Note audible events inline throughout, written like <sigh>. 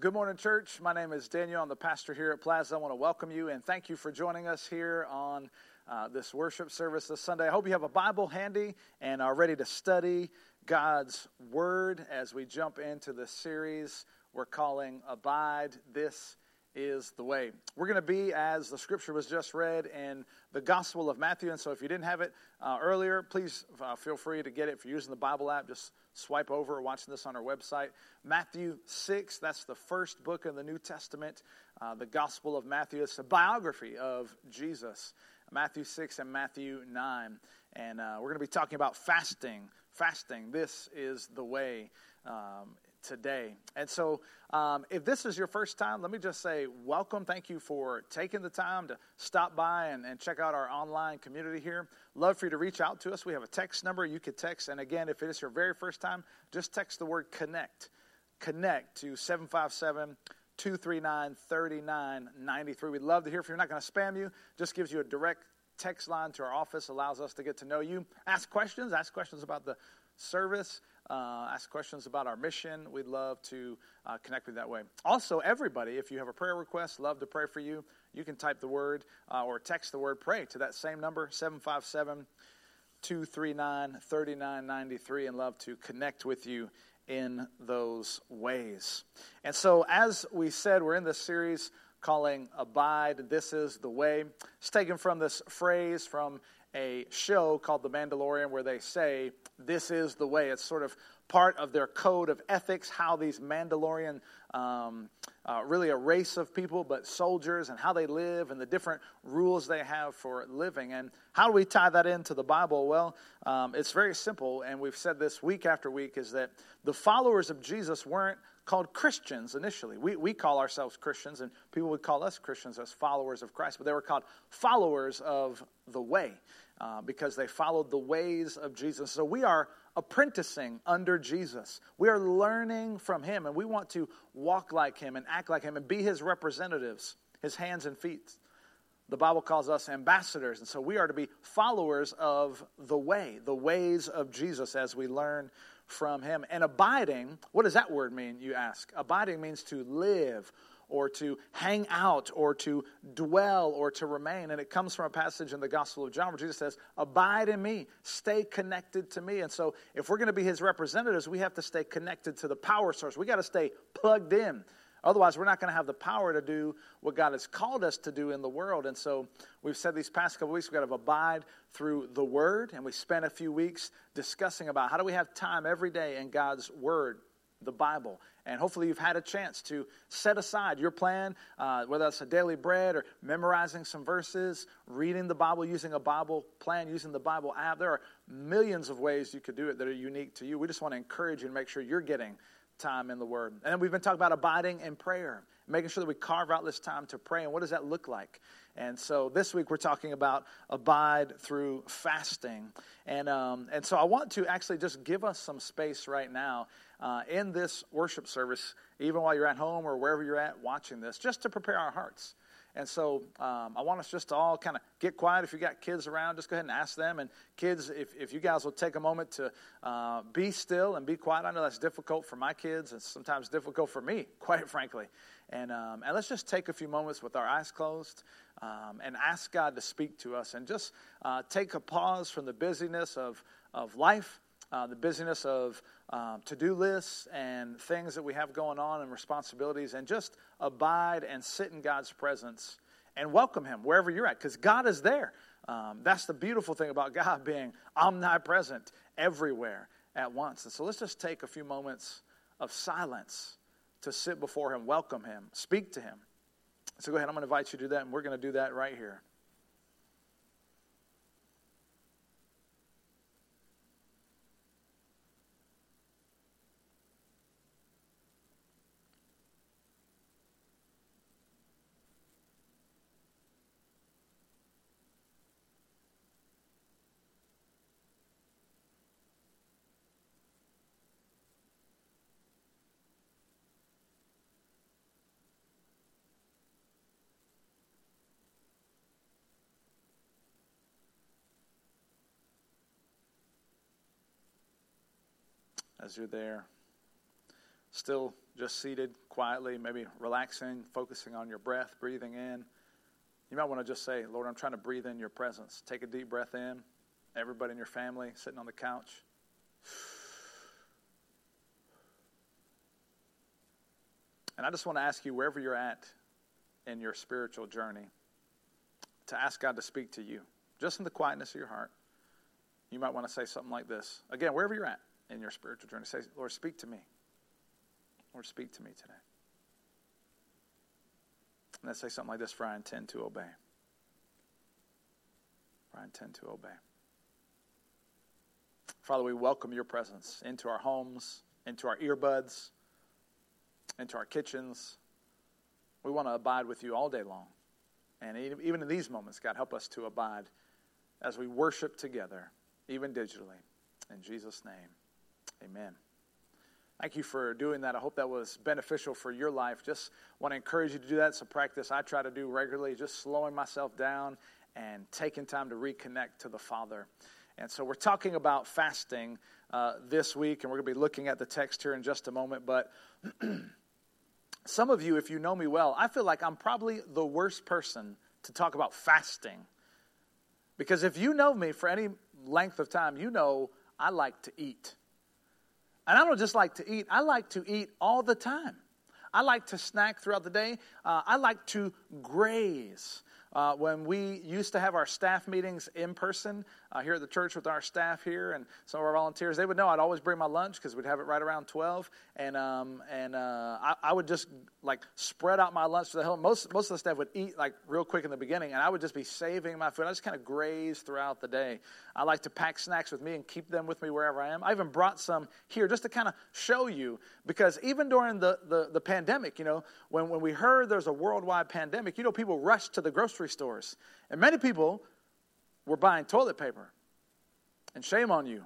Good morning, church. My name is Daniel. I'm the pastor here at Plaza. I want to welcome you and thank you for joining us here on uh, this worship service this Sunday. I hope you have a Bible handy and are ready to study God's Word as we jump into the series we're calling Abide. This is the way. We're going to be, as the scripture was just read, in the Gospel of Matthew. And so if you didn't have it uh, earlier, please uh, feel free to get it. If you're using the Bible app, just swipe over or watching this on our website. Matthew 6, that's the first book in the New Testament, uh, the Gospel of Matthew. It's a biography of Jesus. Matthew 6 and Matthew 9. And uh, we're going to be talking about fasting. Fasting, this is the way. Um, today. And so, um, if this is your first time, let me just say welcome. Thank you for taking the time to stop by and, and, check out our online community here. Love for you to reach out to us. We have a text number you could text. And again, if it is your very first time, just text the word connect. Connect to 757 239 3993. We'd love to hear from you. We're not going to spam you, just gives you a direct text line to our office, allows us to get to know you. Ask questions, ask questions about the service uh, ask questions about our mission. We'd love to uh, connect with that way. Also, everybody, if you have a prayer request, love to pray for you. You can type the word uh, or text the word pray to that same number, 757 239 3993, and love to connect with you in those ways. And so, as we said, we're in this series calling Abide. This is the way. It's taken from this phrase from a show called The Mandalorian where they say, This is the way. It's sort of part of their code of ethics, how these Mandalorian, um, uh, really a race of people, but soldiers, and how they live, and the different rules they have for living. And how do we tie that into the Bible? Well, um, it's very simple, and we've said this week after week is that the followers of Jesus weren't called Christians initially. We, we call ourselves Christians, and people would call us Christians as followers of Christ, but they were called followers of the way uh, because they followed the ways of Jesus. So we are apprenticing under Jesus. We are learning from him, and we want to walk like him and act like him and be his representatives, his hands and feet. The Bible calls us ambassadors, and so we are to be followers of the way, the ways of Jesus as we learn from him. And abiding, what does that word mean, you ask? Abiding means to live or to hang out or to dwell or to remain. And it comes from a passage in the Gospel of John where Jesus says, Abide in me, stay connected to me. And so if we're going to be his representatives, we have to stay connected to the power source. We got to stay plugged in. Otherwise, we're not going to have the power to do what God has called us to do in the world. And so we've said these past couple weeks, we've got to abide through the Word. And we spent a few weeks discussing about how do we have time every day in God's Word, the Bible. And hopefully, you've had a chance to set aside your plan, uh, whether that's a daily bread or memorizing some verses, reading the Bible, using a Bible plan, using the Bible app. There are millions of ways you could do it that are unique to you. We just want to encourage you to make sure you're getting time in the Word. And then we've been talking about abiding in prayer, making sure that we carve out this time to pray. And what does that look like? And so this week we're talking about abide through fasting. And, um, and so I want to actually just give us some space right now uh, in this worship service, even while you're at home or wherever you're at watching this, just to prepare our hearts. And so um, I want us just to all kind of get quiet. If you got kids around, just go ahead and ask them. And kids, if, if you guys will take a moment to uh, be still and be quiet. I know that's difficult for my kids. and sometimes difficult for me, <laughs> quite frankly. And, um, and let's just take a few moments with our eyes closed um, and ask God to speak to us and just uh, take a pause from the busyness of, of life, uh, the busyness of um, to do lists and things that we have going on and responsibilities, and just abide and sit in God's presence and welcome Him wherever you're at because God is there. Um, that's the beautiful thing about God being omnipresent everywhere at once. And so let's just take a few moments of silence to sit before Him, welcome Him, speak to Him. So go ahead, I'm going to invite you to do that, and we're going to do that right here. As you're there. still just seated quietly, maybe relaxing, focusing on your breath, breathing in, you might want to just say, Lord, I'm trying to breathe in your presence. Take a deep breath in. Everybody in your family sitting on the couch. And I just want to ask you, wherever you're at in your spiritual journey, to ask God to speak to you, just in the quietness of your heart. You might want to say something like this. Again, wherever you're at in your spiritual journey, say, Lord, speak to me. Lord, speak to me today. And let's say something like this for I intend to obey. For I intend to obey. Father, we welcome your presence into our homes, into our earbuds, into our kitchens. We want to abide with you all day long. And even in these moments, God, help us to abide as we worship together, even digitally. In Jesus' name, amen. Thank you for doing that. I hope that was beneficial for your life. Just want to encourage you to do that. It's a practice I try to do regularly, just slowing myself down and taking time to reconnect to the Father. And so we're talking about fasting uh, this week, and we're going to be looking at the text here in just a moment. But <clears throat> some of you, if you know me well, I feel like I'm probably the worst person to talk about fasting. Because if you know me for any length of time, you know I like to eat. And I don't just like to eat, I like to eat all the time. I like to snack throughout the day. Uh, I like to graze. Uh, when we used to have our staff meetings in person uh, here at the church with our staff here and some of our volunteers, they would know I'd always bring my lunch because we'd have it right around 12. And, um, and uh, I, I, would just like spread out my lunch for the whole. Most, most of the staff would eat like real quick in the beginning, and I would just be saving my food. I just kind of graze throughout the day. I like to pack snacks with me and keep them with me wherever I am. I even brought some here just to kind of show you because even during the, the, the pandemic, you know, when, when we heard there's a worldwide pandemic, you know, people rushed to the grocery grocery stores. And many people were buying toilet paper. And shame on you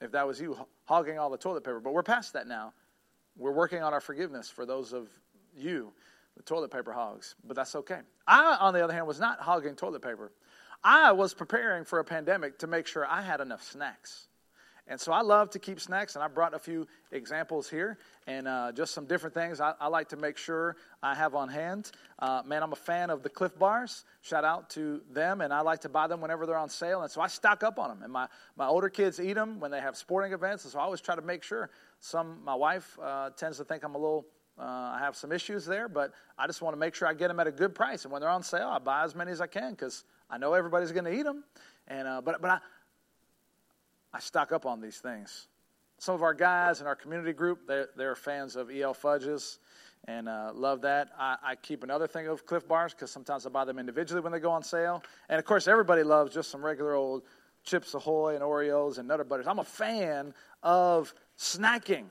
if that was you hogging all the toilet paper. But we're past that now. We're working on our forgiveness for those of you, the toilet paper hogs. But that's okay. I, on the other hand, was not hogging toilet paper. I was preparing for a pandemic to make sure I had enough snacks. And so I love to keep snacks, and I brought a few examples here and uh, just some different things I, I, like to make sure I have on hand. Uh, man, I'm a fan of the Clif Bars. Shout out to them, and I like to buy them whenever they're on sale. And so I stock up on them. And my, my older kids eat them when they have sporting events, and so I always try to make sure. Some my wife uh, tends to think I'm a little. Uh, I have some issues there, but I just want to make sure I get them at a good price. And when they're on sale, I buy as many as I can because I know everybody's going to eat them. And uh, but but I, I stock up on these things. Some of our guys in our community group, they're, they're fans of EL Fudges and uh, love that. I, I, keep another thing of Clif Bars because sometimes I buy them individually when they go on sale. And of course, everybody loves just some regular old Chips Ahoy and Oreos and Nutter Butters. I'm a fan of snacking.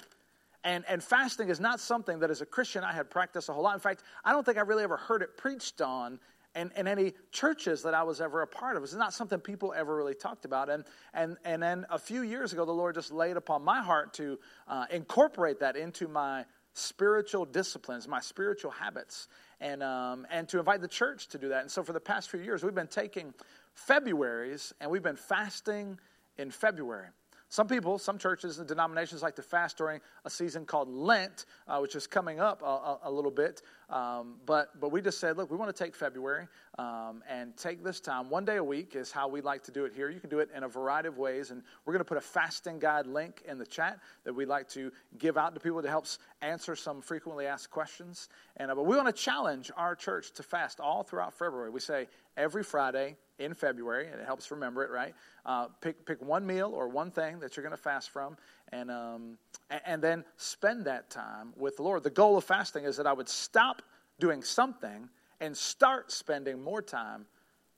And, and fasting is not something that as a Christian I had practiced a whole lot. In fact, I don't think I really ever heard it preached on and, and any churches that I was ever a part of. It's not something people ever really talked about. And, and, and then a few years ago, the Lord just laid upon my heart to uh, incorporate that into my spiritual disciplines, my spiritual habits, and, um, and to invite the church to do that. And so for the past few years, we've been taking February's and we've been fasting in February. Some people, some churches and denominations like to fast during a season called Lent, uh, which is coming up a, a, a little bit. Um, but, but we just said, look, we want to take February um, and take this time. One day a week is how we like to do it here. You can do it in a variety of ways. And we're going to put a fasting guide link in the chat that we'd like to give out to people to help answer some frequently asked questions. And, uh, but we want to challenge our church to fast all throughout February. We say every Friday, in February, and it helps remember it, right? Uh, pick pick one meal or one thing that you're going to fast from, and um, and then spend that time with the Lord. The goal of fasting is that I would stop doing something and start spending more time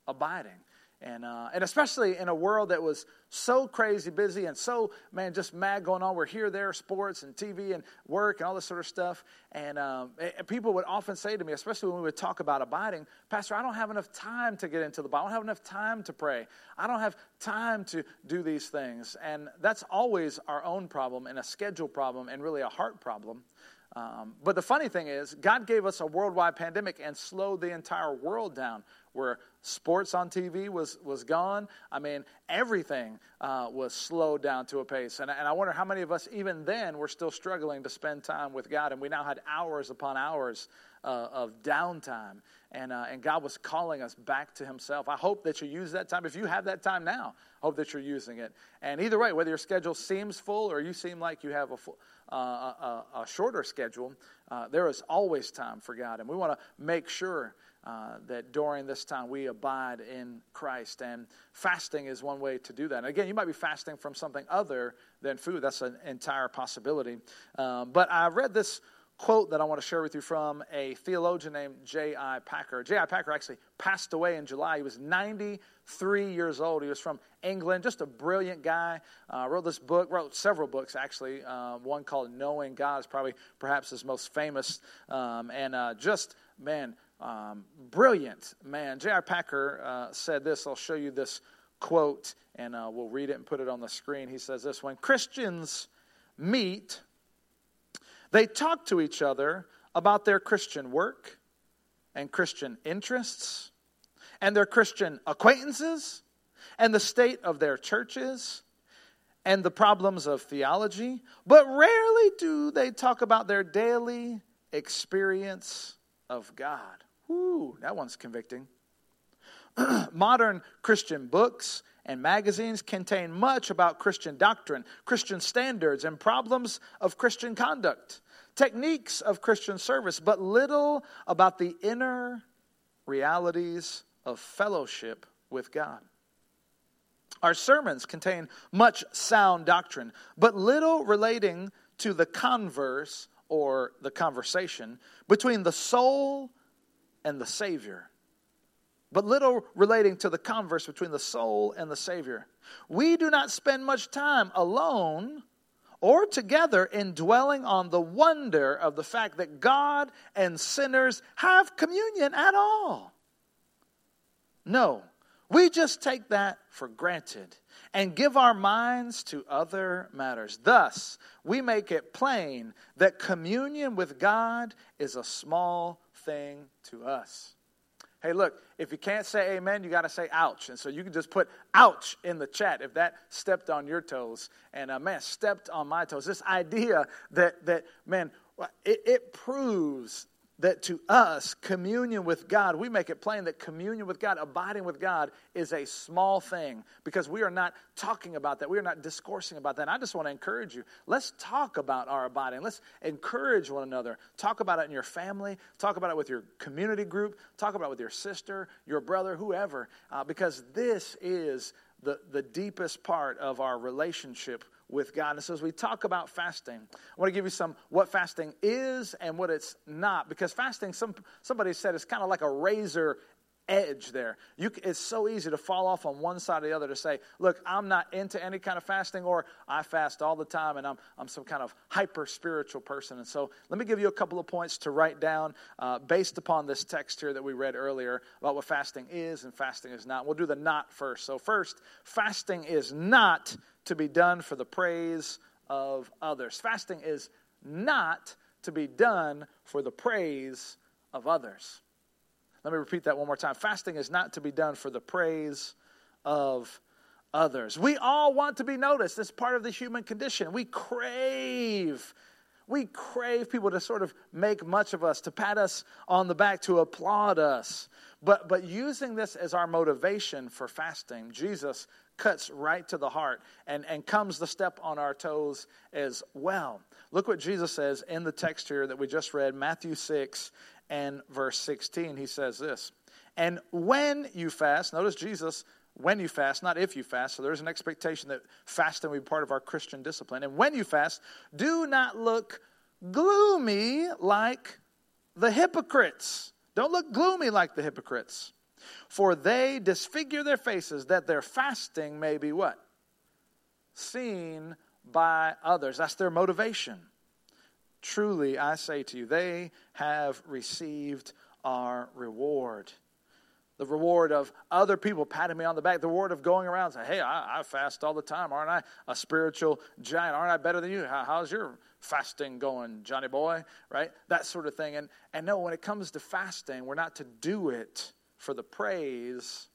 abiding. And, uh, and especially in a world that was so crazy busy and so, man, just mad going on. We're here, there, sports and TV and work and all this sort of stuff. And, um, and people would often say to me, especially when we would talk about abiding, Pastor, I don't have enough time to get into the Bible. I don't have enough time to pray. I don't have time to do these things. And that's always our own problem and a schedule problem and really a heart problem. Um, but the funny thing is, God gave us a worldwide pandemic and slowed the entire world down. Where sports on TV was, was gone. I mean, everything uh, was slowed down to a pace. And, and I wonder how many of us, even then, were still struggling to spend time with God. And we now had hours upon hours uh, of downtime. And, uh, and God was calling us back to Himself. I hope that you use that time. If you have that time now, hope that you're using it. And either way, whether your schedule seems full or you seem like you have a, full, uh, a, a, shorter schedule, uh, there is always time for God. And we want to make sure uh, that during this time we abide in Christ. And fasting is one way to do that. And again, you might be fasting from something other than food, that's an entire possibility. Um, but I read this quote that I want to share with you from a theologian named J.I. Packer. J.I. Packer actually passed away in July. He was 93 years old. He was from England, just a brilliant guy. Uh, wrote this book, wrote several books actually. Uh, one called Knowing God is probably perhaps his most famous. Um, and uh, just, man, um, brilliant man. J.I. Packer uh, said this. I'll show you this quote and uh, we'll read it and put it on the screen. He says this When Christians meet, they talk to each other about their Christian work and Christian interests and their Christian acquaintances and the state of their churches and the problems of theology, but rarely do they talk about their daily experience of God. Ooh, that one's convicting. <clears throat> Modern Christian books and magazines contain much about Christian doctrine, Christian standards, and problems of Christian conduct, techniques of Christian service, but little about the inner realities of fellowship with God. Our sermons contain much sound doctrine, but little relating to the converse or the conversation between the soul and the Savior but little relating to the converse between the soul and the Savior. We do not spend much time alone or together in dwelling on the wonder of the fact that God and sinners have communion at all. No, we just take that for granted and give our minds to other matters. Thus, we make it plain that communion with God is a small thing to us. Hey, look, if you can't say amen, you got to say ouch. And so you can just put ouch in the chat if that stepped on your toes. And uh, man, stepped on my toes. This idea that, that man, it, it proves that to us, communion with God, we make it plain that communion with God, abiding with God, is a small thing because we are not talking about that. We are not discoursing about that. And I just want to encourage you. Let's talk about our abiding. Let's encourage one another. Talk about it in your family. Talk about it with your community group. Talk about it with your sister, your brother, whoever, uh, because this is the, the deepest part of our relationship with God. And so as we talk about fasting, I want to give you some what fasting is and what it's not. Because fasting, some somebody said, is kind of like a razor edge there. You, it's so easy to fall off on one side or the other to say, look, I'm not into any kind of fasting, or I fast all the time and I'm, I'm some kind of hyper spiritual person. And so let me give you a couple of points to write down uh, based upon this text here that we read earlier about what fasting is and fasting is not. We'll do the not first. So, first, fasting is not to be done for the praise of others. Fasting is not to be done for the praise of others. Let me repeat that one more time. Fasting is not to be done for the praise of others. We all want to be noticed. It's part of the human condition. We crave we crave people to sort of make much of us, to pat us on the back, to applaud us. But, but using this as our motivation for fasting, Jesus cuts right to the heart and, and comes the step on our toes as well. Look what Jesus says in the text here that we just read, Matthew 6 and verse 16. He says this And when you fast, notice Jesus when you fast, not if you fast. So there's an expectation that fasting will be part of our Christian discipline. And when you fast, do not look gloomy like the hypocrites. Don't look gloomy like the hypocrites. For they disfigure their faces that their fasting may be what? Seen by others. That's their motivation. Truly, I say to you, they have received our reward. the reward of other people patting me on the back, the reward of going around saying, hey, I, I, fast all the time. Aren't I a spiritual giant? Aren't I better than you? How, how's your fasting going, Johnny boy? Right? That sort of thing. And, and no, when it comes to fasting, we're not to do it for the praise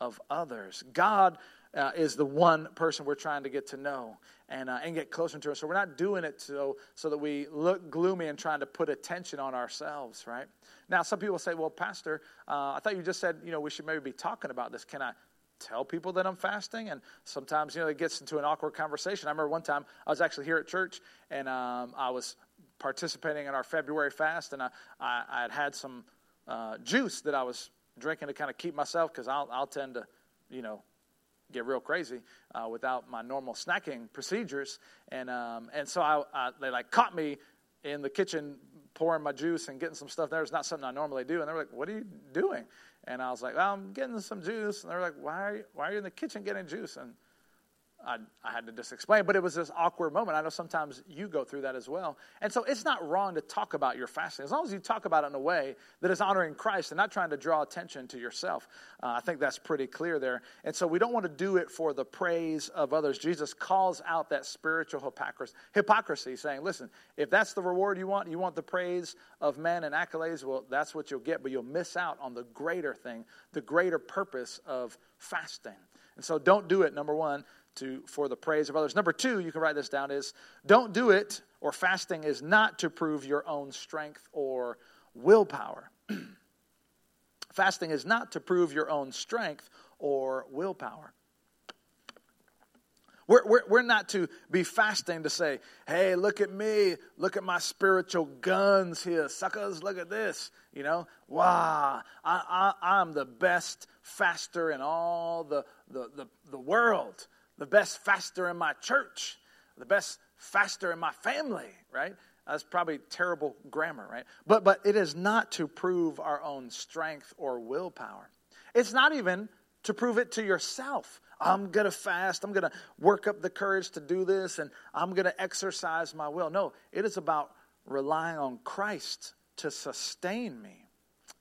of others. God uh, is the one person we're trying to get to know and, uh, and get closer to. So we're not doing it so, so that we look gloomy and trying to put attention on ourselves, right? Now, some people say, well, Pastor, uh, I thought you just said, you know, we should maybe be talking about this. Can I tell people that I'm fasting? And sometimes, you know, it gets into an awkward conversation. I remember one time I was actually here at church and um, I was participating in our February fast and I, I, I had had some uh, juice that I was drinking to kind of keep myself because I'll, I'll tend to, you know, get real crazy uh, without my normal snacking procedures. And, um, and so I, I, they like caught me in the kitchen pouring my juice and getting some stuff there. It's not something I normally do. And they were like, what are you doing? And I was like, well, I'm getting some juice. And they were like, why are you, why are you in the kitchen getting juice? And I, I, had to just explain, but it was this awkward moment. I know sometimes you go through that as well. And so it's not wrong to talk about your fasting as long as you talk about it in a way that is honoring Christ and not trying to draw attention to yourself. Uh, I think that's pretty clear there. And so we don't want to do it for the praise of others. Jesus calls out that spiritual hypocrisy, hypocrisy saying, listen, if that's the reward you want, you want the praise of men and accolades, well, that's what you'll get, but you'll miss out on the greater thing, the greater purpose of fasting. And so don't do it, number one to, for the praise of others. Number two, you can write this down, is don't do it, or fasting is not to prove your own strength or willpower. <clears throat> fasting is not to prove your own strength or willpower. We're, we're, we're not to be fasting to say, hey, look at me, look at my spiritual guns here, suckers, look at this. You know, wow, I, I, I'm the best faster in all the, the, the, the world the best faster in my church, the best faster in my family, right? That's probably terrible grammar, right? But, but it is not to prove our own strength or willpower. It's not even to prove it to yourself. I'm going to fast. I'm going to work up the courage to do this, and I'm going to exercise my will. No, it is about relying on Christ to sustain me,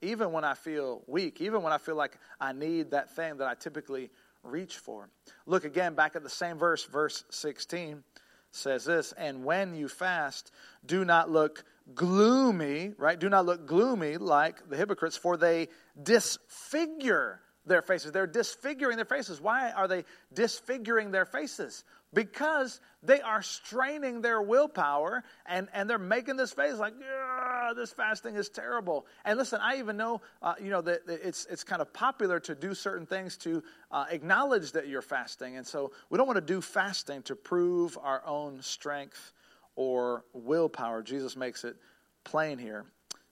even when I feel weak, even when I feel like I need that thing that I typically reach for. Look again back at the same verse, verse 16 says this, and when you fast, do not look gloomy, right? Do not look gloomy like the hypocrites, for they disfigure their faces. They're disfiguring their faces. Why are they disfiguring their faces? Because they are straining their willpower and, and they're making this face like, this fasting is terrible. And listen, I even know, uh, you know, that it's, it's kind of popular to do certain things to uh, acknowledge that you're fasting. And so we don't want to do fasting to prove our own strength or willpower. Jesus makes it plain here.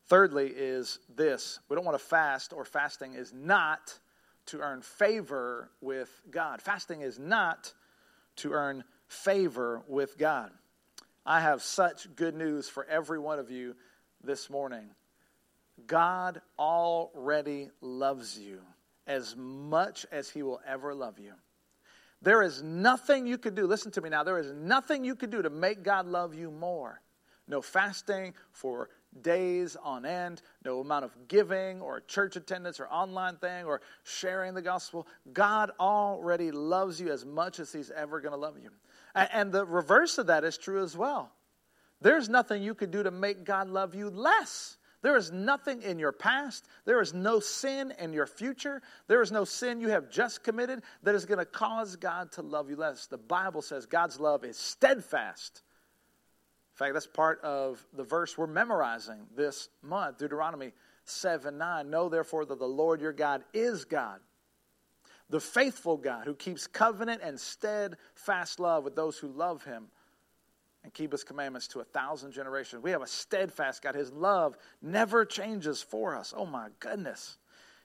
Thirdly, is this we don't want to fast, or fasting is not to earn favor with God. Fasting is not to earn favor with God. I have such good news for every one of you this morning. God already loves you as much as He will ever love you. There is nothing you could do, listen to me now, there is nothing you could do to make God love you more. No fasting for days on end, no amount of giving or church attendance or online thing or sharing the gospel. God already loves you as much as He's ever going to love you. And the reverse of that is true as well. There's nothing you could do to make God love you less. There is nothing in your past. There is no sin in your future. There is no sin you have just committed that is going to cause God to love you less. The Bible says God's love is steadfast in fact, that's part of the verse we're memorizing this month, Deuteronomy 7 9. Know therefore that the Lord your God is God, the faithful God who keeps covenant and steadfast love with those who love him and keep his commandments to a thousand generations. We have a steadfast God. His love never changes for us. Oh my goodness.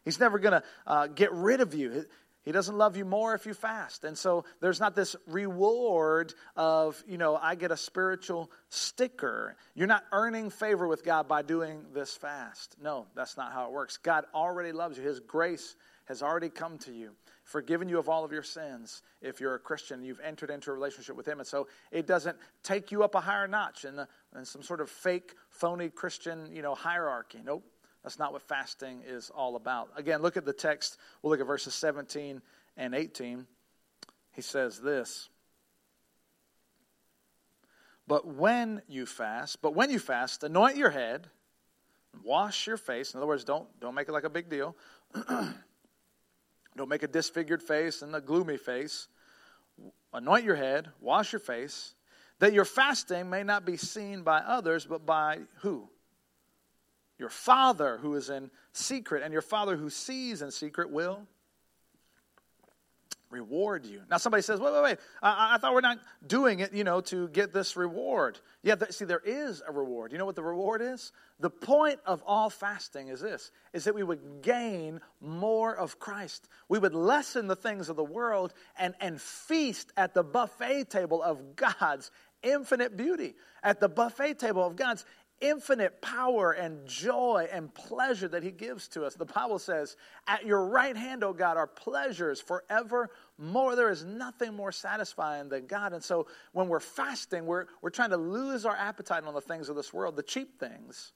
He's never going to uh, get rid of you. He doesn't love you more if you fast. And so there's not this reward of, you know, I get a spiritual sticker. You're not earning favor with God by doing this fast. No, that's not how it works. God already loves you. His grace has already come to you, forgiven you of all of your sins. If you're a Christian, you've entered into a relationship with Him. And so it doesn't take you up a higher notch in, the, in some sort of fake, phony Christian, you know, hierarchy. Nope. That's not what fasting is all about. Again, look at the text. We'll look at verses 17 and 18. He says this. But when you fast, but when you fast, anoint your head, wash your face. In other words, don't, don't make it like a big deal. <clears throat> don't make a disfigured face and a gloomy face. Anoint your head, wash your face, that your fasting may not be seen by others, but by who? Your Father who is in secret, and your Father who sees in secret will reward you. Now, somebody says, wait, wait, wait. I, I, thought we're not doing it, you know, to get this reward. Yeah, th- see, there is a reward. You know what the reward is? The point of all fasting is this, is that we would gain more of Christ. We would lessen the things of the world and, and feast at the buffet table of God's infinite beauty, at the buffet table of God's infinite power and joy and pleasure that he gives to us. The Bible says, At your right hand, O God, are pleasures forevermore. There is nothing more satisfying than God. And so when we're fasting, we're, we're trying to lose our appetite on the things of this world, the cheap things,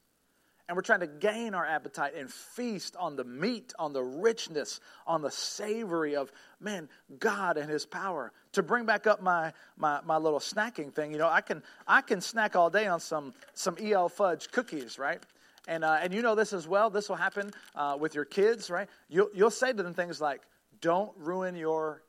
and we're trying to gain our appetite and feast on the meat, on the richness, on the savory of, man, God and His power. To bring back up my, my, my little snacking thing, you know, I can, I can snack all day on some, some EL fudge cookies, right? And, uh, and you know this as well. This will happen uh, with your kids, right? You'll, you'll say to them things like, don't ruin your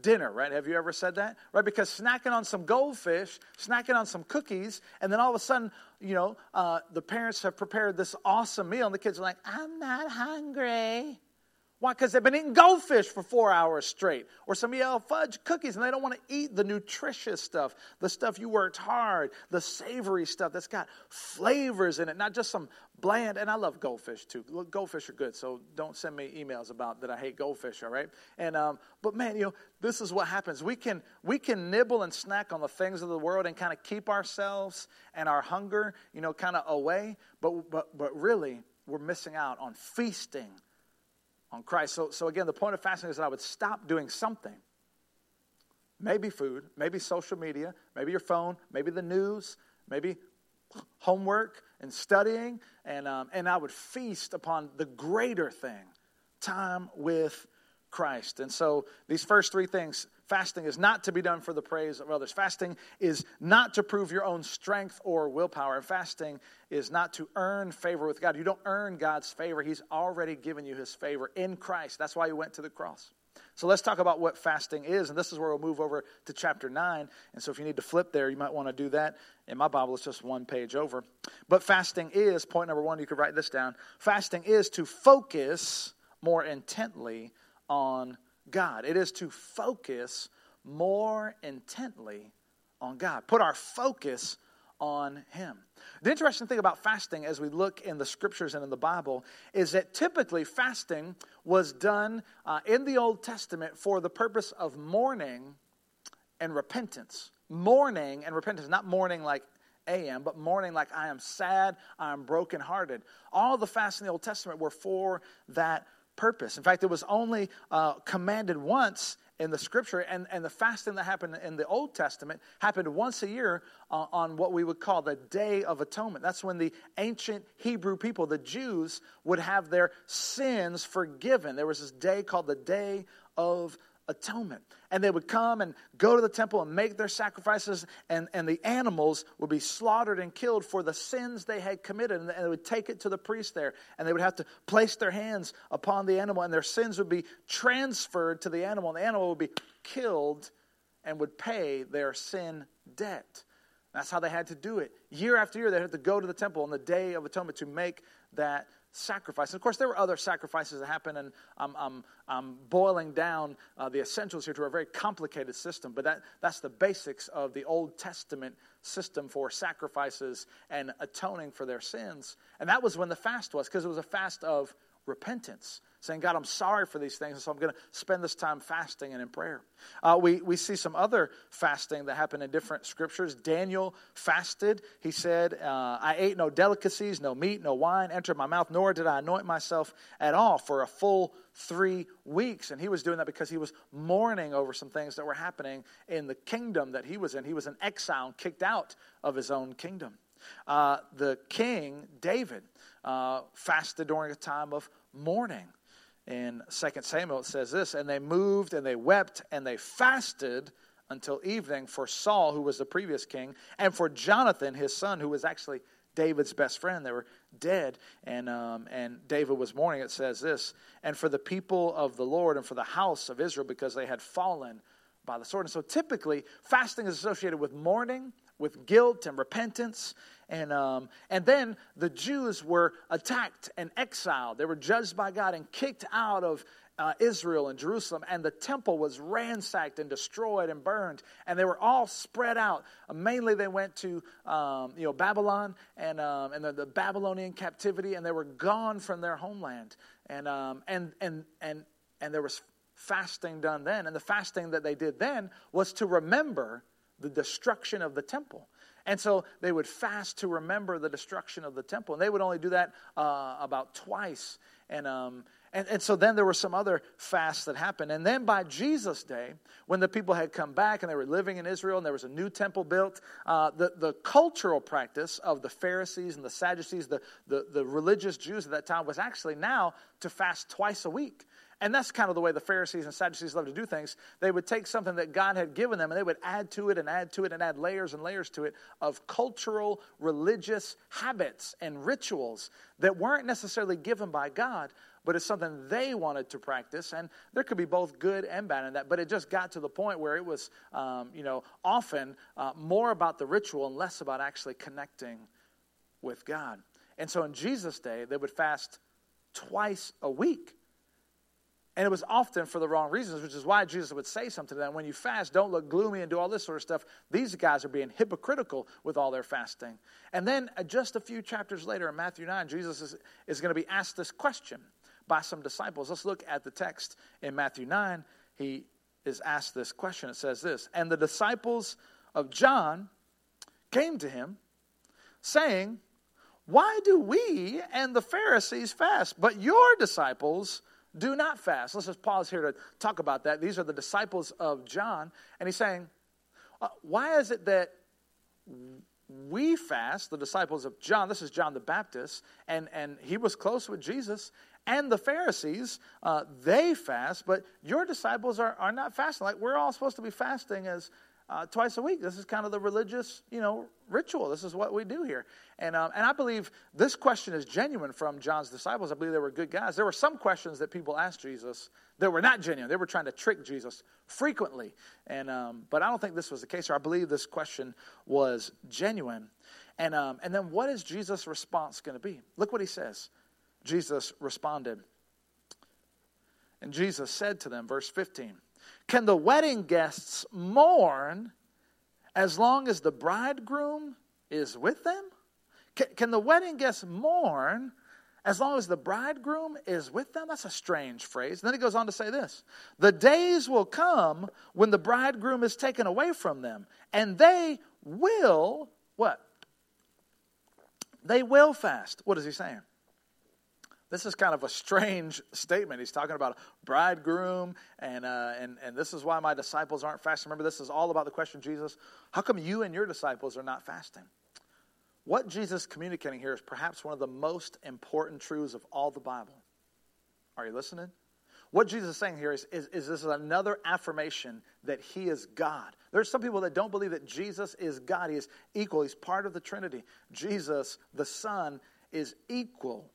dinner, right? Have you ever said that? Right? Because snacking on some goldfish, snacking on some cookies, and then all of a sudden, you know, uh, the parents have prepared this awesome meal, and the kids are like, I'm not hungry. Why? Because they've been eating goldfish for four hours straight, or some of y'all fudge cookies, and they don't want to eat the nutritious stuff, the stuff you worked hard, the savory stuff that's got flavors in it, not just some bland. And I love goldfish too. Goldfish are good, so don't send me emails about that I hate goldfish. All right. And um, but man, you know, this is what happens. We can we can nibble and snack on the things of the world and kind of keep ourselves and our hunger, you know, kind of away. But but but really, we're missing out on feasting on Christ. So, so again, the point of fasting is that I would stop doing something. Maybe food, maybe social media, maybe your phone, maybe the news, maybe homework and studying, and, um, and I would feast upon the greater thing time with Christ. And so these first three things fasting is not to be done for the praise of others. Fasting is not to prove your own strength or willpower. And fasting is not to earn favor with God. You don't earn God's favor, He's already given you His favor in Christ. That's why He went to the cross. So let's talk about what fasting is, and this is where we'll move over to chapter 9. And so if you need to flip there, you might want to do that. In my Bible, it's just one page over. But fasting is, point number one, you could write this down. Fasting is to focus more intently on God. It is to focus more intently on God. Put our focus on Him. The interesting thing about fasting, as we look in the scriptures and in the Bible, is that typically fasting was done uh, in the Old Testament for the purpose of mourning and repentance. Mourning and repentance, not mourning like AM, but mourning like I am sad, I am brokenhearted. All the fasts in the Old Testament were for that purpose. In fact, it was only uh, commanded once in the scripture, and, and the fasting that happened in the Old Testament happened once a year uh, on what we would call the Day of Atonement. That's when the ancient Hebrew people, the Jews, would have their sins forgiven. There was this day called the Day of atonement. And they would come and go to the temple and make their sacrifices, and, and the animals would be slaughtered and killed for the sins they had committed. And they would take it to the priest there, and they would have to place their hands upon the animal, and their sins would be transferred to the animal, and the animal would be killed and would pay their sin debt. That's how they had to do it. Year after year, they had to go to the temple on the Day of Atonement to make that sacrifice. And of course, there were other sacrifices that happened, and I'm, I'm, I'm boiling down uh, the essentials here to a very complicated system, but that, that's the basics of the Old Testament system for sacrifices and atoning for their sins. And that was when the fast was, because it was a fast of repentance saying, God, I'm sorry for these things, and so I'm going to spend this time fasting and in prayer. Uh, we, we see some other fasting that happened in different scriptures. Daniel fasted. He said, uh, I ate no delicacies, no meat, no wine entered my mouth, nor did I anoint myself at all for a full three weeks. And he was doing that because he was mourning over some things that were happening in the kingdom that he was in. He was an exile, kicked out of his own kingdom. Uh, the king, David, uh, fasted during a time of mourning. In 2 Samuel, it says this And they moved and they wept and they fasted until evening for Saul, who was the previous king, and for Jonathan, his son, who was actually David's best friend. They were dead, and, um, and David was mourning. It says this And for the people of the Lord and for the house of Israel, because they had fallen by the sword. And so typically, fasting is associated with mourning, with guilt and repentance. And, um, and then the Jews were attacked and exiled. They were judged by God and kicked out of uh, Israel and Jerusalem, and the temple was ransacked and destroyed and burned, and they were all spread out. Uh, mainly, they went to um, you know Babylon and um, and the, the, Babylonian captivity, and they were gone from their homeland. And um, and and and and there was fasting done then, and the fasting that they did then was to remember the destruction of the temple. And so they would fast to remember the destruction of the temple. And they would only do that uh, about twice. And, um, and, and so then there were some other fasts that happened. And then by Jesus' day, when the people had come back and they were living in Israel and there was a new temple built, uh, the, the cultural practice of the Pharisees and the Sadducees, the, the, the religious Jews at that time, was actually now to fast twice a week. And that's kind of the way the Pharisees and Sadducees love to do things. They would take something that God had given them and they would add to it and add to it and add layers and layers to it of cultural, religious habits and rituals that weren't necessarily given by God, but it's something they wanted to practice. And there could be both good and bad in that. But it just got to the point where it was, um, you know, often uh, more about the ritual and less about actually connecting with God. And so in Jesus' day, they would fast twice a week. And it was often for the wrong reasons, which is why Jesus would say something to them. When you fast, don't look gloomy and do all this sort of stuff. These guys are being hypocritical with all their fasting. And then, uh, just a few chapters later in Matthew 9, Jesus is, is going to be asked this question by some disciples. Let's look at the text in Matthew 9. He is asked this question. It says this And the disciples of John came to him, saying, Why do we and the Pharisees fast, but your disciples do not fast. Let's just pause here to talk about that. These are the disciples of John. And he's saying, uh, why is it that we fast, the disciples of John, this is John the Baptist, and, and he was close with Jesus, and the Pharisees, uh, they fast, but your disciples are, are not fasting. Like we're all supposed to be fasting as uh, twice a week. This is kind of the religious, you know, ritual. This is what we do here. And, um, and I believe this question is genuine from John's disciples. I believe they were good guys. There were some questions that people asked Jesus that were not genuine. They were trying to trick Jesus frequently. And, um, but I don't think this was the case. Or I believe this question was genuine. And, um, and then what is Jesus' response going to be? Look what he says. Jesus responded. And Jesus said to them, verse 15, can the wedding guests mourn as long as the bridegroom is with them? Can, can, the wedding guests mourn as long as the bridegroom is with them? That's a strange phrase. And then he goes on to say this The days will come when the bridegroom is taken away from them, and they will, what? They will fast. What is he saying? This is kind of a strange <laughs> statement. He's talking about a bridegroom, and, uh, and, and this is why my disciples aren't fasting. Remember, this is all about the question, Jesus, how come you and your disciples are not fasting? What Jesus is communicating here is perhaps one of the most important truths of all the Bible. Are you listening? What Jesus is saying here is, is, is this is another affirmation that he is God. There's some people that don't believe that Jesus is God. He is equal. He's part of the Trinity. Jesus, the Son, is equal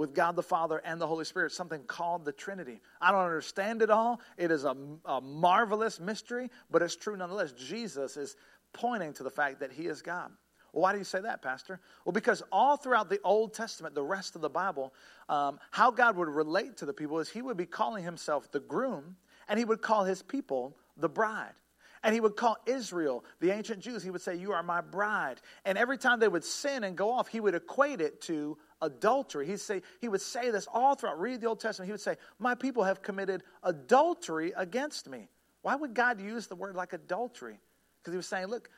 with God the Father and the Holy Spirit, something called the Trinity. I don't understand it all. It is a, a, marvelous mystery, but it's true nonetheless. Jesus is pointing to the fact that He is God. Why do you say that, Pastor? Well, because all throughout the Old Testament, the rest of the Bible, um, how God would relate to the people is He would be calling Himself the groom, and He would call His people the bride. And he would call Israel, the ancient Jews, he would say, You are my bride. And every time they would sin and go off, he would equate it to adultery. He'd say, he would say this all throughout. Read the Old Testament. He would say, My people have committed adultery against me. Why would God use the word like adultery? Because he was saying, Look,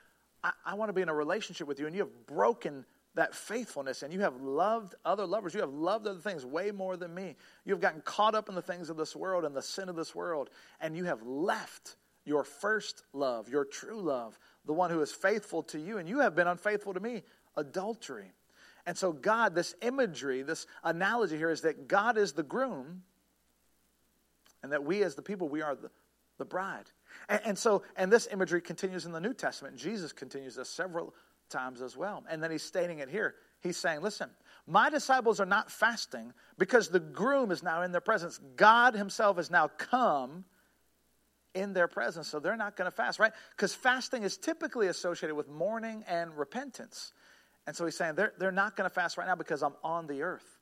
I, I want to be in a relationship with you, and you have broken that faithfulness, and you have loved other lovers. You have loved other things way more than me. You have gotten caught up in the things of this world and the sin of this world, and you have left your first love, your true love, the one who is faithful to you, and you have been unfaithful to me adultery. And so, God, this imagery, this analogy here is that God is the groom, and that we, as the people, we are the, the bride. And, and so, and this imagery continues in the New Testament. Jesus continues this several times as well. And then he's stating it here. He's saying, Listen, my disciples are not fasting because the groom is now in their presence. God Himself has now come in their presence, so they're not going to fast, right? Because fasting is typically associated with mourning and repentance. And so he's saying they're, they're not going to fast right now because I'm on the earth.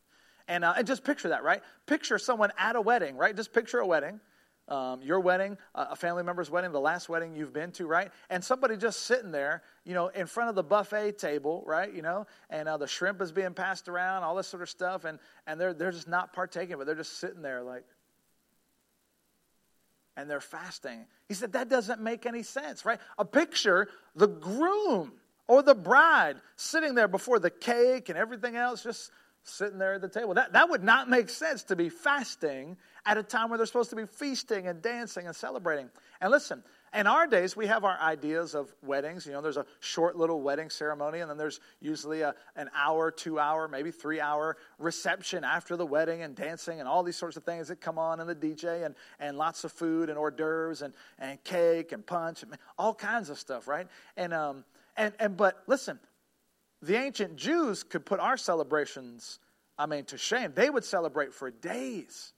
And, uh, and just picture that, right? Picture someone at a wedding, right? Just picture a wedding. Um, your wedding, a family member's wedding, the last wedding you've been to, right? And somebody just sitting there, you know, in front of the buffet table, right? You know, and uh, the shrimp is being passed around, all this sort of stuff, and, and they're, they're just not partaking, but they're just sitting there like, and they're fasting. He said, that doesn't make any sense, right? A picture, the groom or the bride sitting there before the cake and everything else, just sitting there at the table. That, that would not make sense to be fasting at a time where they're supposed to be feasting and dancing and celebrating. And listen, in our days, we have our ideas of weddings. You know, there's a short little wedding ceremony, and then there's usually a, an hour, two hour, maybe three hour reception after the wedding and dancing and all these sorts of things that come on and the DJ and, and lots of food and hors d'oeuvres and, and cake and punch and all kinds of stuff, right? And, um, and, and but listen, the ancient Jews could put our celebrations, I mean, to shame. They would celebrate for days,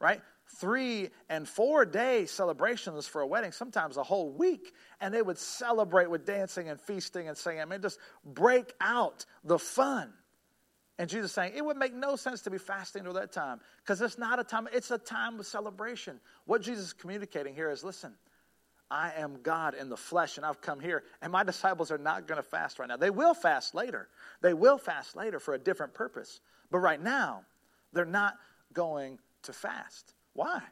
right? Three and four day celebrations for a wedding, sometimes a whole week. And they would celebrate with dancing and feasting and singing. I mean, just break out the fun. And Jesus saying, it would make no sense to be fasting during that time because it's not a time, it's a time of celebration. What Jesus is communicating here is listen, I am God in the flesh and I've come here. And my disciples are not going to fast right now. They will fast later. They will fast later for a different purpose. But right now, they're not going to fast. Why?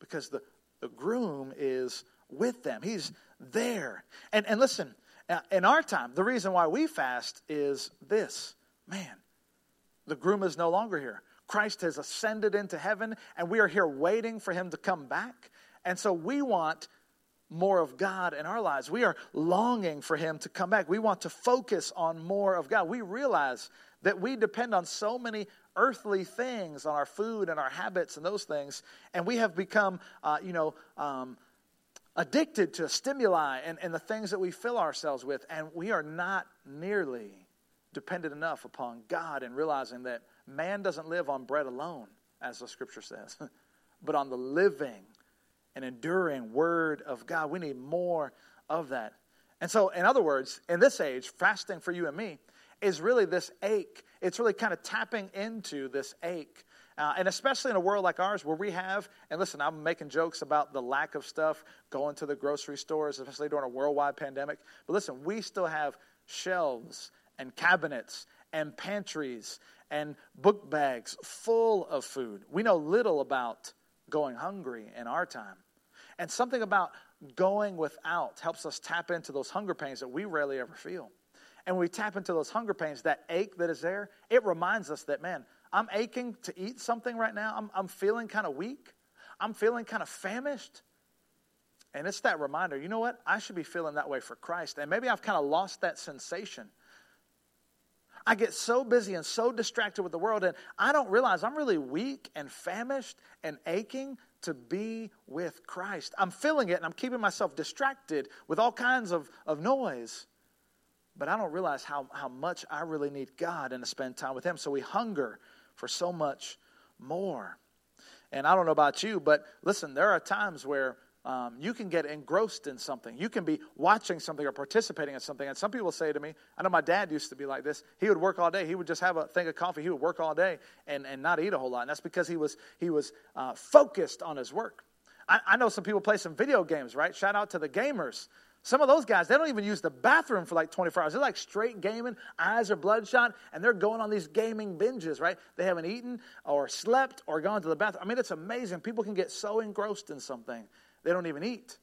Because the, the groom is with them, he's there. And, and listen, uh, in our time, the reason why we fast is this man, the groom is no longer here. Christ has ascended into heaven, and we are here waiting for him to come back. And so we want more of God in our lives. We are longing for Him to come back. We want to focus on more of God. We realize that we depend on so many earthly things, on our food and our habits and those things, and we have become, uh, you know, um, addicted to stimuli and, and the things that we fill ourselves with, and we are not nearly dependent enough upon God and realizing that man doesn't live on bread alone, as the scripture says, <laughs> but on the living and enduring word of God. We need more of that. And so, in other words, in this age, fasting for you and me is really this ache. It's really kind of tapping into this ache. Uh, and especially in a world like ours where we have, and listen, I'm making jokes about the lack of stuff going to the grocery stores, especially during a worldwide pandemic. But listen, we still have shelves and cabinets and pantries and book bags full of food. We know little about going hungry in our time. And something about going without helps us tap into those hunger pains that we rarely ever feel. And when we tap into those hunger pains, that ache that is there, it reminds us that, man, I'm aching to eat something right now. I'm, I'm feeling kind of weak. I'm feeling kind of famished. And it's that reminder, you know what? I should be feeling that way for Christ. And maybe I've kind of lost that sensation. I get so busy and so distracted with the world, and I don't realize I'm really weak and famished and aching to be with Christ. I'm feeling it and I'm keeping myself distracted with all kinds of, of noise. But I don't realize how, how much I really need God and to spend time with Him. So we hunger for so much more. And I don't know about you, but listen, there are times where um, you can get engrossed in something. You can be watching something or participating in something. And some people say to me, I know my dad used to be like this. He would work all day. He would just have a thing of coffee. He would work all day and, and not eat a whole lot. And that's because he was, he was uh, focused on his work. I, I know some people play some video games, right? Shout out to the gamers. Some of those guys, they don't even use the bathroom for like 24 hours. They're like straight gaming, eyes are bloodshot, and they're going on these gaming binges, right? They haven't eaten or slept or gone to the bathroom. I mean, it's amazing. People can get so engrossed in something they don't even eat.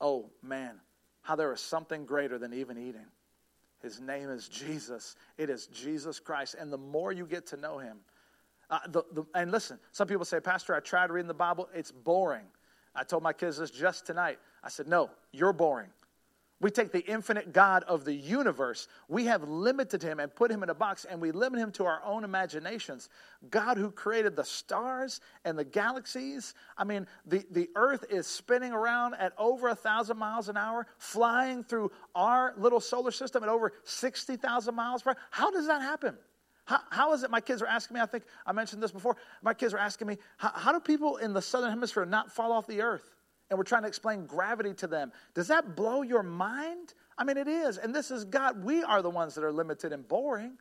Oh, man, how there is something greater than even eating. His name is Jesus. It is Jesus Christ. And the more you get to know him, uh, the, the, and listen, some people say, Pastor, I tried reading the Bible, it's boring. I told my kids this just tonight. I said, No, you're boring. We take the infinite God of the universe. We have limited him and put him in a box, and we limit him to our own imaginations. God, who created the stars and the galaxies. I mean, the, the earth is spinning around at over a thousand miles an hour, flying through our little solar system at over 60,000 miles per hour. How does that happen? How, how is it? My kids are asking me, I think I mentioned this before. My kids are asking me, how, how do people in the southern hemisphere not fall off the earth? And we're trying to explain gravity to them. Does that blow your mind? I mean, it is. And this is God. We are the ones that are limited and boring.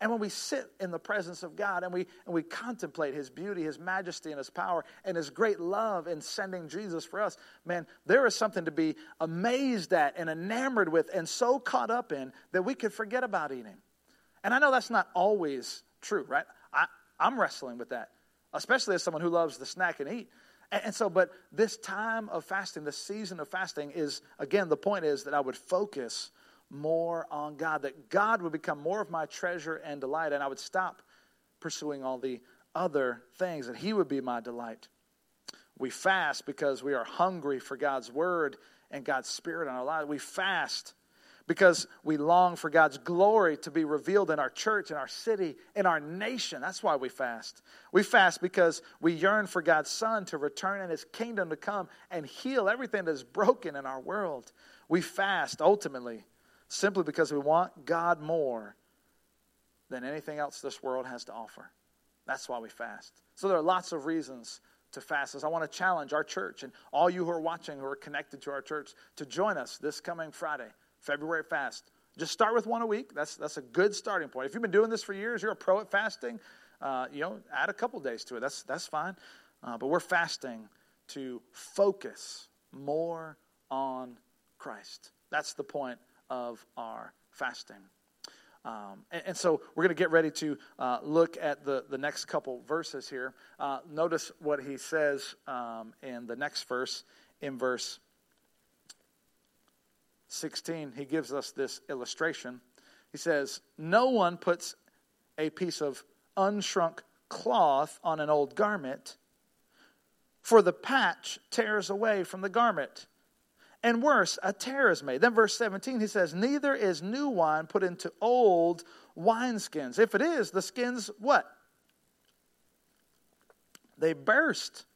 And when we sit in the presence of God and we, and we contemplate His beauty, His majesty, and His power, and His great love in sending Jesus for us, man, there is something to be amazed at and enamored with and so caught up in that we could forget about eating. And I know that's not always true, right? I, I'm wrestling with that, especially as someone who loves to snack and eat. And, so, but this time of fasting, this season of fasting is, again, the point is that I would focus more on God, that God would become more of my treasure and delight, and I would stop pursuing all the other things, that He would be my delight. We fast because we are hungry for God's word and God's spirit in our lives. We fast because we long for God's glory to be revealed in our church, in our city, in our nation. That's why we fast. We fast because we yearn for God's Son to return and His kingdom to come and heal everything that is broken in our world. We fast ultimately simply because we want God more than anything else this world has to offer. That's why we fast. So there are lots of reasons to fast. As I want to challenge our church and all you who are watching who are connected to our church to join us this coming Friday. February fast. Just start with one a week. That's, that's a good starting point. If you've been doing this for years, you're a pro at fasting, uh, you know, add a couple days to it. That's, that's fine. Uh, but we're fasting to focus more on Christ. That's the point of our fasting. Um, and, and, so we're going to get ready to uh, look at the, the next couple verses here. Uh, notice what he says um, in the next verse, in verse 16, he gives us this illustration. He says, No one puts a piece of unshrunk cloth on an old garment, for the patch tears away from the garment. And worse, a tear is made. Then, verse 17, he says, Neither is new wine put into old wineskins. If it is, the skins what? They burst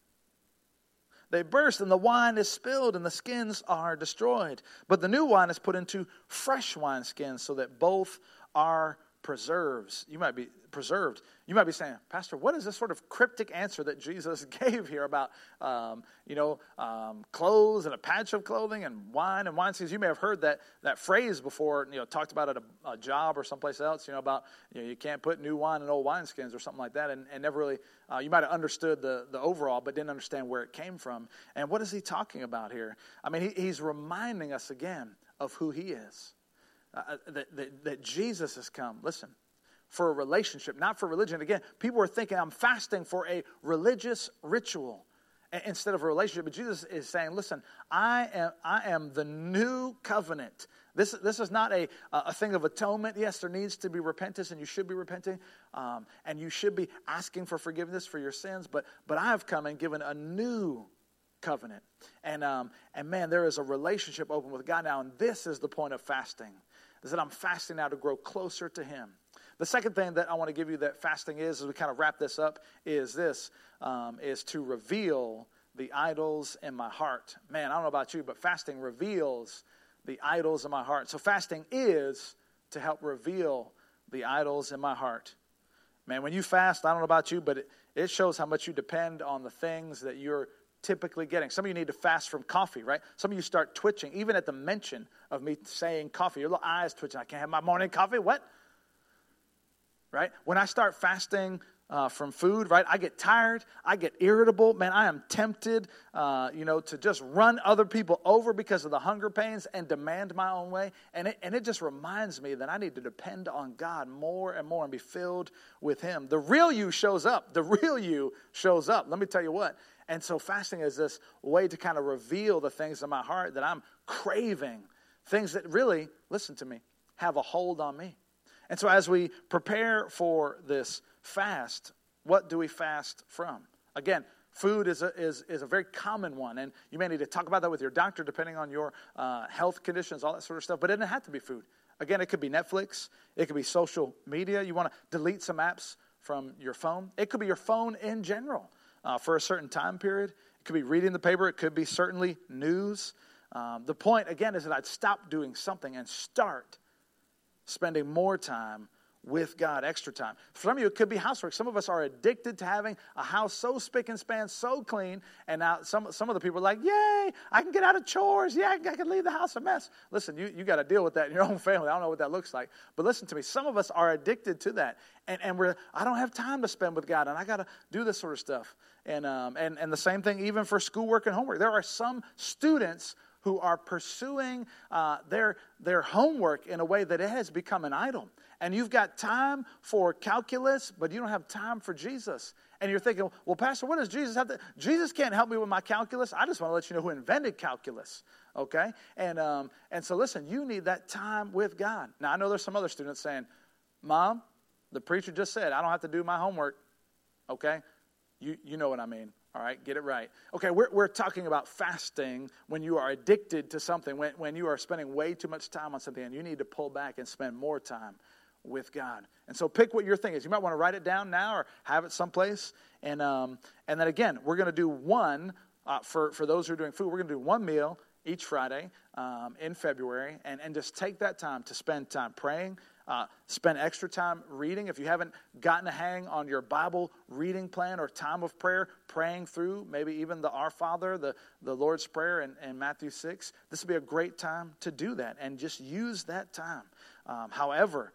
they burst, and the wine is spilled, and the skins are destroyed. But the new wine is put into fresh wineskins so that both are preserves. You might be preserved. You might be saying, Pastor, what is this sort of cryptic answer that Jesus <laughs> gave here about, um, you know, um, clothes and a patch of clothing and wine and wine skins? You may have heard that that phrase before, you know, talked about at a, a job or someplace else. You know about you know you can't put new wine in old wineskins or something like that, and, and never really. Uh, you might have understood the the overall, but didn't understand where it came from. And what is he talking about here? I mean, he, he's reminding us again of who he is. Uh, uh, that, that, that Jesus has come, listen, for a relationship, not for religion. Again, people are thinking I'm fasting for a religious ritual instead of a relationship. But Jesus is saying, listen, I am, I am the new covenant. This, this is not a, a thing of atonement. Yes, there needs to be repentance, and you should be repenting, um, and you should be asking for forgiveness for your sins. But, but I have come and given a new covenant. And, um, and man, there is a relationship open with God now, and this is the point of fasting is that I'm fasting now to grow closer to Him. The second thing that I want to give you that fasting is, as we kind of wrap this up, is this: um, is to reveal the idols in my heart. Man, I don't know about you, but fasting reveals the idols in my heart. So fasting is to help reveal the idols in my heart. Man, when you fast, I don't know about you, but it, it shows how much you depend on the things that you're typically getting. Some of you need to fast from coffee, right? Some of you start twitching, even at the mention of me saying coffee. Your little eyes twitching. I can't have my morning coffee. What? Right? When I start fasting uh, from food, right? I get tired. I get irritable. Man, I am tempted, uh, you know, to just run other people over because of the hunger pains and demand my own way. And it, and it just reminds me that I need to depend on God more and more and be filled with Him. The real you shows up. The real you shows up. Let me tell you what. And so fasting is this way to kind of reveal the things in my heart that I'm craving, things that really, listen to me, have a hold on me. And so as we prepare for this fast, what do we fast from? Again, Food is a, is, is a very common one, and you may need to talk about that with your doctor depending on your uh, health conditions, all that sort of stuff. But it doesn't have to be food. Again, it could be Netflix, it could be social media. You want to delete some apps from your phone, it could be your phone in general uh, for a certain time period. It could be reading the paper, it could be certainly news. Um, the point, again, is that I'd stop doing something and start spending more time with God, extra time. For some of you, it could be housework. Some of us are addicted to having a house so spick and span, so clean. And now some, some of the people are like, Yay, I can get out of chores. Yeah, I can leave the house a mess. Listen, you, you got to deal with that in your own family. I don't know what that looks like. But listen to me, some of us are addicted to that. And, and we're, I don't have time to spend with God, and I got to do this sort of stuff. And, um, and, and the same thing even for schoolwork and homework. There are some students who are pursuing uh, their, their homework in a way that it has become an idol. And you've got time for calculus, but you don't have time for Jesus. And you're thinking, well, Pastor, what does Jesus have to? Jesus can't help me with my calculus. I just want to let you know who invented calculus. Okay? And, um, and so, listen, you need that time with God. Now, I know there's some other students saying, Mom, the preacher just said I don't have to do my homework. Okay? You, you know what I mean. All right, get it right. Okay, we're, we're talking about fasting when you are addicted to something, when, when you are spending way too much time on something and you need to pull back and spend more time with God. And so pick what your thing is. You might want to write it down now or have it someplace. And, um, and then again, we're going to do one uh, for, for those who are doing food, we're going to do one meal each Friday um, in February and, and just take that time to spend time praying, uh, spend extra time reading. If you haven't gotten a hang on your Bible reading plan or time of prayer, praying through maybe even the Our Father, the, the Lord's Prayer in, in Matthew 6, this would be a great time to do that and just use that time. Um, however,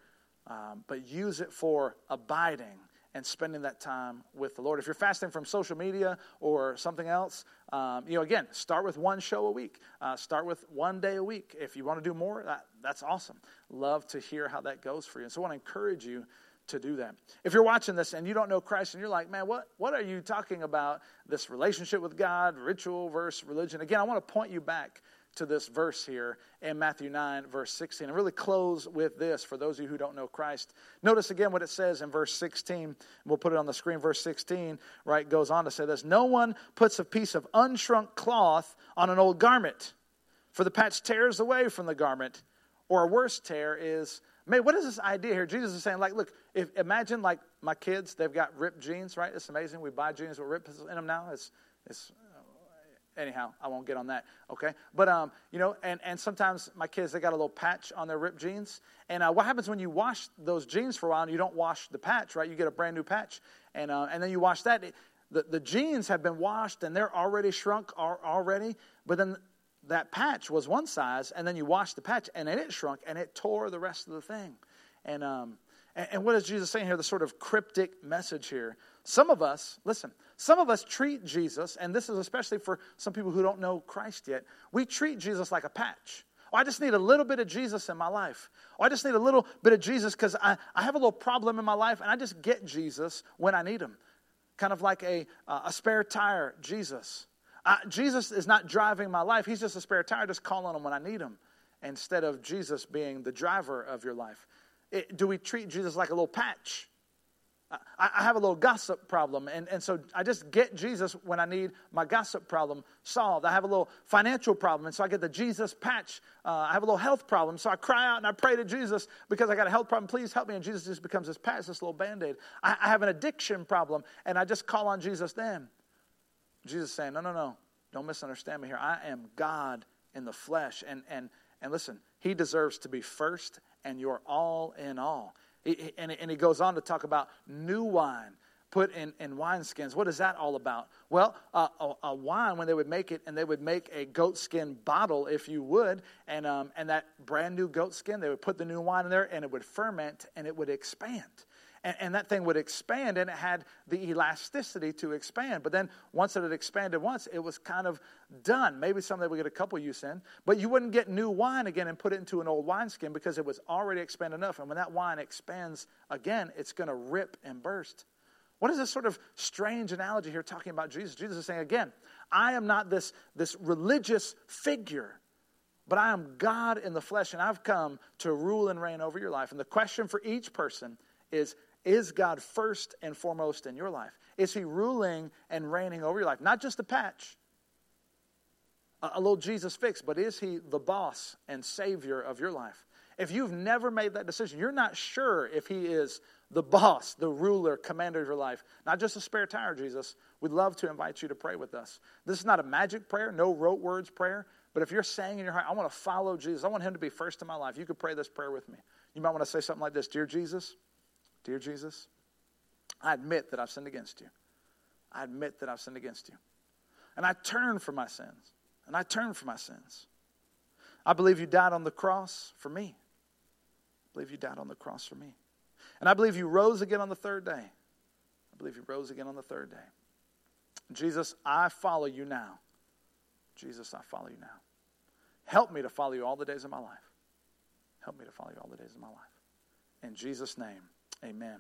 um, but use it for abiding and spending that time with the Lord. If you're fasting from social media or something else, um, you know, again, start with one show a week. Uh, start with one day a week. If you want to do more, that, that's awesome. Love to hear how that goes for you. And so I want to encourage you to do that. If you're watching this and you don't know Christ and you're like, man, what, what are you talking about? This relationship with God, ritual versus religion. Again, I want to point you back to this verse here in Matthew 9, verse 16, and really close with this for those of you who don't know Christ. Notice again what it says in verse 16. We'll put it on the screen. Verse 16, right, goes on to say this No one puts a piece of unshrunk cloth on an old garment, for the patch tears away from the garment, or a worse tear is made. What is this idea here? Jesus is saying, like, look, if, imagine like my kids, they've got ripped jeans, right? It's amazing. We buy jeans with rips in them now. It's, it's anyhow i won't get on that okay? But um you know and and sometimes my kids they got a little patch on their ripped jeans. And uh, what happens when you wash those jeans for a while and you don't wash the patch right? You get a brand new patch. And uh, and then you wash that the, the jeans have been washed and they're already shrunk already. But then that patch was one size and then you wash the patch and it shrunk and it tore the rest of the thing. And um and what is jesus saying here? The sort of cryptic message here. Some of us listen some of us treat Jesus, and this is especially for some people who don't know Christ yet, we treat Jesus like a patch. Oh, I just need a little bit of Jesus in my life. Oh, I just need a little bit of Jesus because I, I have a little problem in my life, and I just get Jesus when I need him. Kind of like a, uh, a spare tire, Jesus. Uh, Jesus is not driving my life, He's just a spare tire, just calling him when I need him, instead of Jesus being the driver of your life. It, do we treat Jesus like a little patch? I, I have a little gossip problem, and, and so I just get Jesus when I need my gossip problem solved. I have a little financial problem, and so I get the Jesus patch. Uh, I have a little health problem, so I cry out and I pray to Jesus because I got a health problem. Please help me. And Jesus just becomes this patch, this little band aid. I, I have an addiction problem, and I just call on Jesus then. Jesus saying, No, no, no. Don't misunderstand me here. I am God in the flesh. And, and, and listen, He deserves to be first, and you're all in all and he goes on to talk about new wine put in, in wineskins. What is that all about? Well, uh, a, a, wine, when they would make it, and they would make a goatskin bottle, if you would, and, um, and that brand new goatskin, they would put the new wine in there, and it would ferment and it would expand and, and, that thing would expand and it had the elasticity to expand. But then once it had expanded once, it was kind of done. Maybe someday we get a couple use in, but you wouldn't get new wine again and put it into an old wineskin because it was already expanded enough. And when that wine expands again, it's going to rip and burst. What is this sort of strange analogy here talking about Jesus? Jesus is saying, again, I am not this, this religious figure, but I am God in the flesh, and I've come to rule and reign over your life. And the question for each person is is God first and foremost in your life? Is He ruling and reigning over your life? Not just a patch, a, a little Jesus fix, but is He the boss and Savior of your life? If you've never made that decision, you're not sure if He is the boss, the ruler, commander of your life, not just a spare tire, Jesus. We'd love to invite you to pray with us. This is not a magic prayer, no rote words prayer, but if you're saying in your heart, I want to follow Jesus, I want Him to be first in my life, you could pray this prayer with me. You might want to say something like this Dear Jesus, Dear Jesus, I admit that I've sinned against you. I admit that I've sinned against you. And I turn from my sins. And I turn from my sins. I believe you died on the cross for me. I believe you died on the cross for me. And I believe you rose again on the third day. I believe you rose again on the third day. Jesus, I follow you now. Jesus, I follow you now. Help me to follow you all the days of my life. Help me to follow you all the days of my life. In Jesus' name, amen.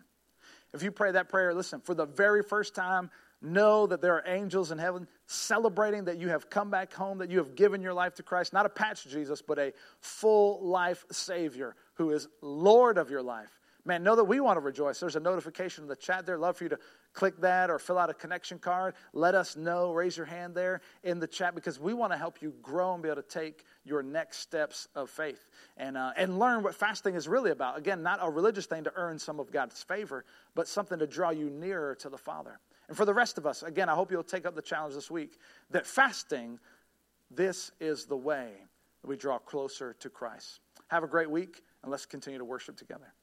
If you pray that prayer, listen, for the very first time, know that there are angels in heaven celebrating that you have come back home, that you have given your life to Christ, not a patch Jesus, but a full life Savior who is Lord of your life. Man, know that we want to rejoice. There's a notification in the chat there. Love for you to click that or fill out a connection card. Let us know. Raise your hand there in the chat because we want to help you grow and be able to take your next steps of faith and, uh, and learn what fasting is really about. Again, not a religious thing to earn some of God's favor, but something to draw you nearer to the Father. And for the rest of us, again, I hope you'll take up the challenge this week that fasting, this is the way that we draw closer to Christ. Have a great week, and let's continue to worship together.